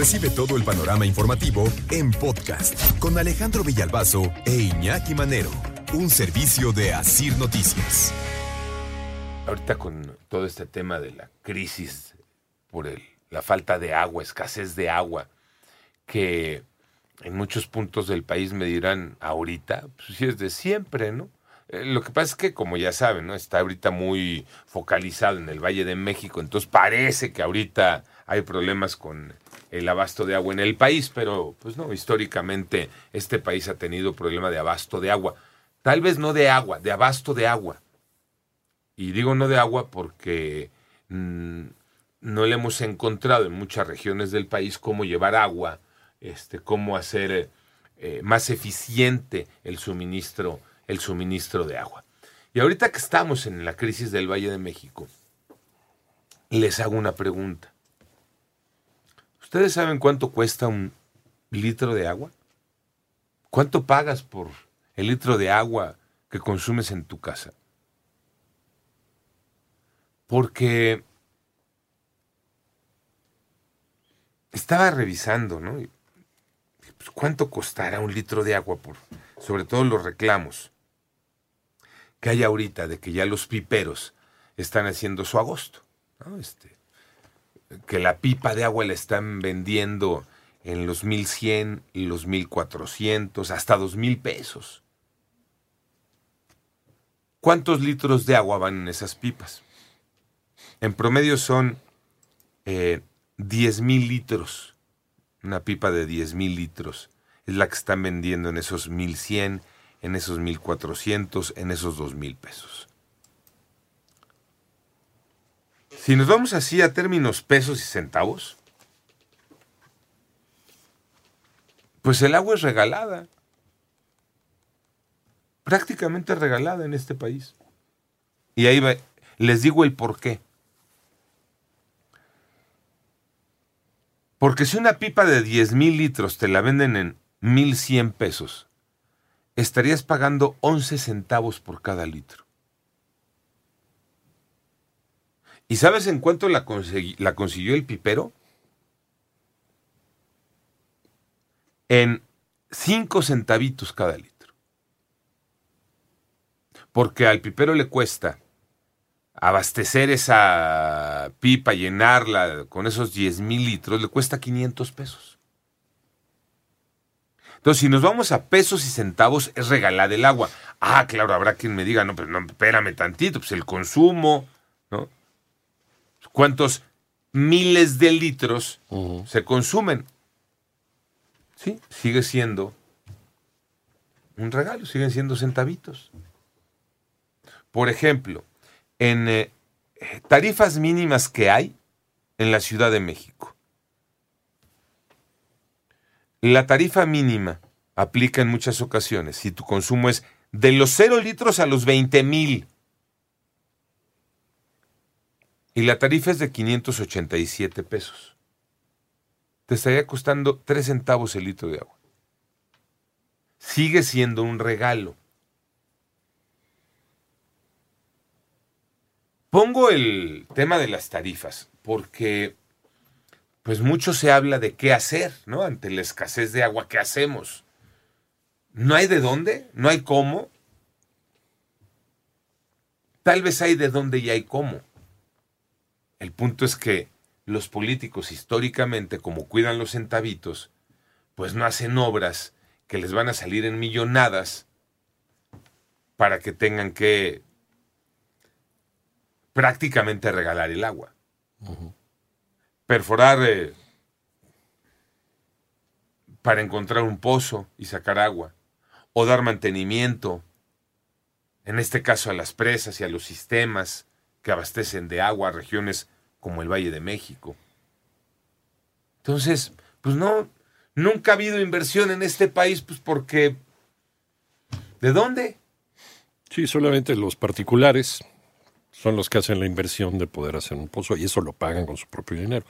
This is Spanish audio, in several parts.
Recibe todo el panorama informativo en podcast con Alejandro Villalbazo e Iñaki Manero, un servicio de Asir Noticias. Ahorita con todo este tema de la crisis por el, la falta de agua, escasez de agua, que en muchos puntos del país me dirán ahorita, pues sí es de siempre, ¿no? Eh, lo que pasa es que, como ya saben, ¿no? está ahorita muy focalizado en el Valle de México, entonces parece que ahorita hay problemas con el abasto de agua en el país, pero pues no, históricamente este país ha tenido problema de abasto de agua. Tal vez no de agua, de abasto de agua. Y digo no de agua porque mm, no le hemos encontrado en muchas regiones del país cómo llevar agua, este, cómo hacer eh, más eficiente el suministro el suministro de agua. Y ahorita que estamos en la crisis del Valle de México, les hago una pregunta. ¿Ustedes saben cuánto cuesta un litro de agua? ¿Cuánto pagas por el litro de agua que consumes en tu casa? Porque estaba revisando, ¿no? Pues, ¿Cuánto costará un litro de agua por, sobre todo los reclamos? Que hay ahorita de que ya los piperos están haciendo su agosto. Este, que la pipa de agua la están vendiendo en los 1100 y los 1400, hasta 2000 pesos. ¿Cuántos litros de agua van en esas pipas? En promedio son eh, 10 mil litros. Una pipa de 10 mil litros es la que están vendiendo en esos 1100 en esos 1.400, en esos 2.000 pesos. Si nos vamos así a términos pesos y centavos, pues el agua es regalada. Prácticamente regalada en este país. Y ahí les digo el por qué. Porque si una pipa de 10 mil litros te la venden en 1.100 pesos, estarías pagando 11 centavos por cada litro. ¿Y sabes en cuánto la, consiguió el pipero? En 5 centavitos cada litro. Porque al pipero le cuesta abastecer esa pipa, llenarla con esos 10 mil litros, le cuesta 500 pesos. Entonces, si nos vamos a pesos y centavos, es regalar el agua. Ah, claro, habrá quien me diga, no, pero no, espérame tantito, pues el consumo, ¿no? ¿Cuántos miles de litros se consumen? Sí, sigue siendo un regalo, siguen siendo centavitos. Por ejemplo, en eh, tarifas mínimas que hay en la Ciudad de México. La tarifa mínima aplica en muchas ocasiones si tu consumo es de los 0 litros a los 20 mil. Y la tarifa es de 587 pesos. Te estaría costando 3 centavos el litro de agua. Sigue siendo un regalo. Pongo el tema de las tarifas porque pues mucho se habla de qué hacer, ¿no? Ante la escasez de agua, ¿qué hacemos? ¿No hay de dónde? ¿No hay cómo? Tal vez hay de dónde y hay cómo. El punto es que los políticos históricamente, como cuidan los centavitos, pues no hacen obras que les van a salir en millonadas para que tengan que prácticamente regalar el agua perforar eh, para encontrar un pozo y sacar agua, o dar mantenimiento, en este caso a las presas y a los sistemas que abastecen de agua a regiones como el Valle de México. Entonces, pues no, nunca ha habido inversión en este país, pues porque... ¿De dónde? Sí, solamente los particulares son los que hacen la inversión de poder hacer un pozo y eso lo pagan con su propio dinero.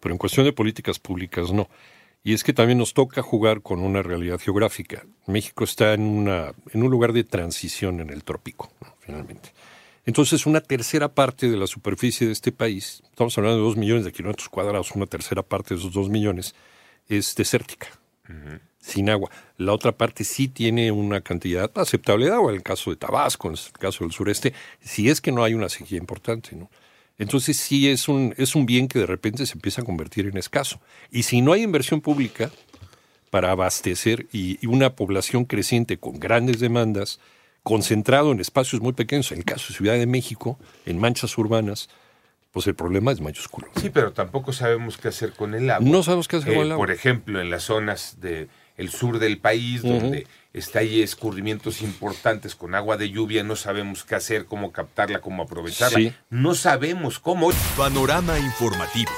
Pero en cuestión de políticas públicas no. Y es que también nos toca jugar con una realidad geográfica. México está en, una, en un lugar de transición en el trópico, finalmente. Entonces, una tercera parte de la superficie de este país, estamos hablando de dos millones de kilómetros cuadrados, una tercera parte de esos dos millones es desértica, sin agua. La otra parte sí tiene una cantidad aceptable de agua, en el caso de Tabasco, en el caso del sureste, si es que no hay una sequía importante, ¿no? Entonces sí es un, es un bien que de repente se empieza a convertir en escaso. Y si no hay inversión pública para abastecer y, y una población creciente con grandes demandas, concentrado en espacios muy pequeños, en el caso de Ciudad de México, en manchas urbanas, pues el problema es mayúsculo. Sí, pero tampoco sabemos qué hacer con el agua. No sabemos qué hacer con Eh, el agua. Por ejemplo, en las zonas del sur del país, donde está ahí escurrimientos importantes con agua de lluvia, no sabemos qué hacer, cómo captarla, cómo aprovecharla. Sí. No sabemos cómo. Panorama informativo.